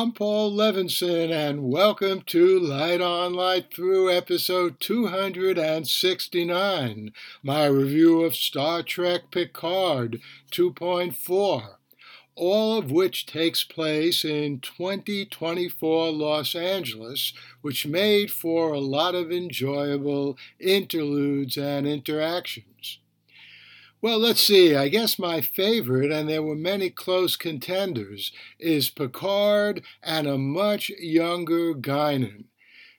I'm Paul Levinson, and welcome to Light On Light Through episode 269, my review of Star Trek Picard 2.4, all of which takes place in 2024 Los Angeles, which made for a lot of enjoyable interludes and interactions. Well, let's see. I guess my favorite, and there were many close contenders, is Picard and a much younger Guinan.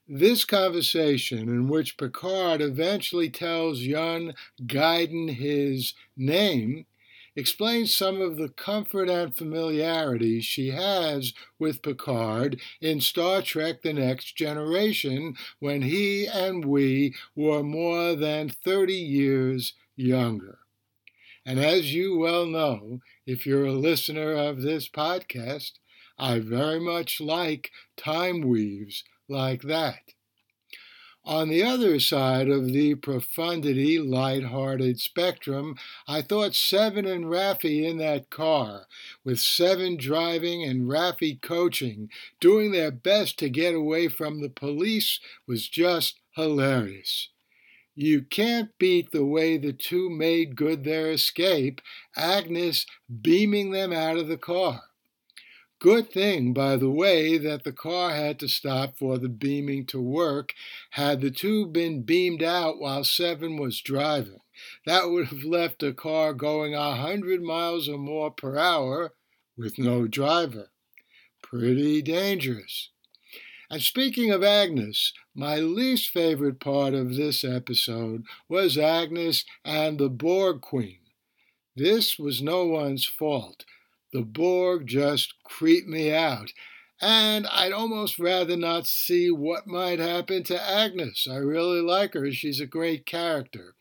This conversation, in which Picard eventually tells young Guinan his name, explains some of the comfort and familiarity she has with Picard in Star Trek The Next Generation when he and we were more than 30 years younger. And as you well know, if you're a listener of this podcast, I very much like time weaves like that. On the other side of the profundity light-hearted spectrum, I thought Seven and Raffi in that car, with Seven driving and Raffi coaching, doing their best to get away from the police, was just hilarious. You can't beat the way the two made good their escape, Agnes beaming them out of the car. Good thing, by the way, that the car had to stop for the beaming to work. Had the two been beamed out while Seven was driving, that would have left a car going a hundred miles or more per hour with no driver. Pretty dangerous. And speaking of Agnes, my least favorite part of this episode was Agnes and the Borg Queen. This was no one's fault. The Borg just creeped me out, and I'd almost rather not see what might happen to Agnes. I really like her, she's a great character.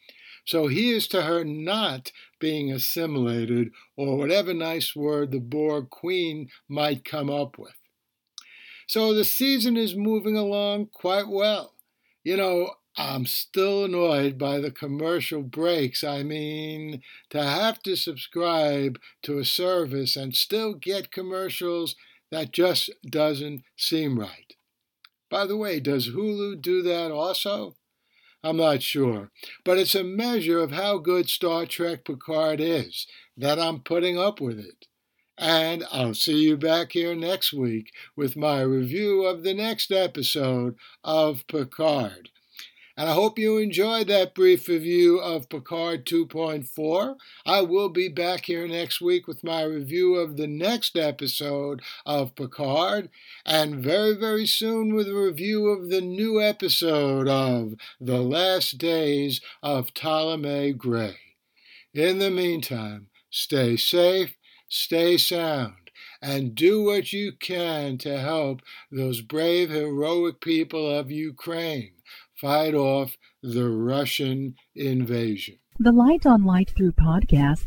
So here's to her not being assimilated, or whatever nice word the Borg Queen might come up with. So the season is moving along quite well. You know, I'm still annoyed by the commercial breaks. I mean, to have to subscribe to a service and still get commercials, that just doesn't seem right. By the way, does Hulu do that also? I'm not sure, but it's a measure of how good Star Trek Picard is that I'm putting up with it. And I'll see you back here next week with my review of the next episode of Picard. And I hope you enjoyed that brief review of Picard 2.4. I will be back here next week with my review of the next episode of Picard, and very, very soon with a review of the new episode of The Last Days of Ptolemy Gray. In the meantime, stay safe stay sound, and do what you can to help those brave, heroic people of Ukraine fight off the Russian invasion. The Light on Light Through podcast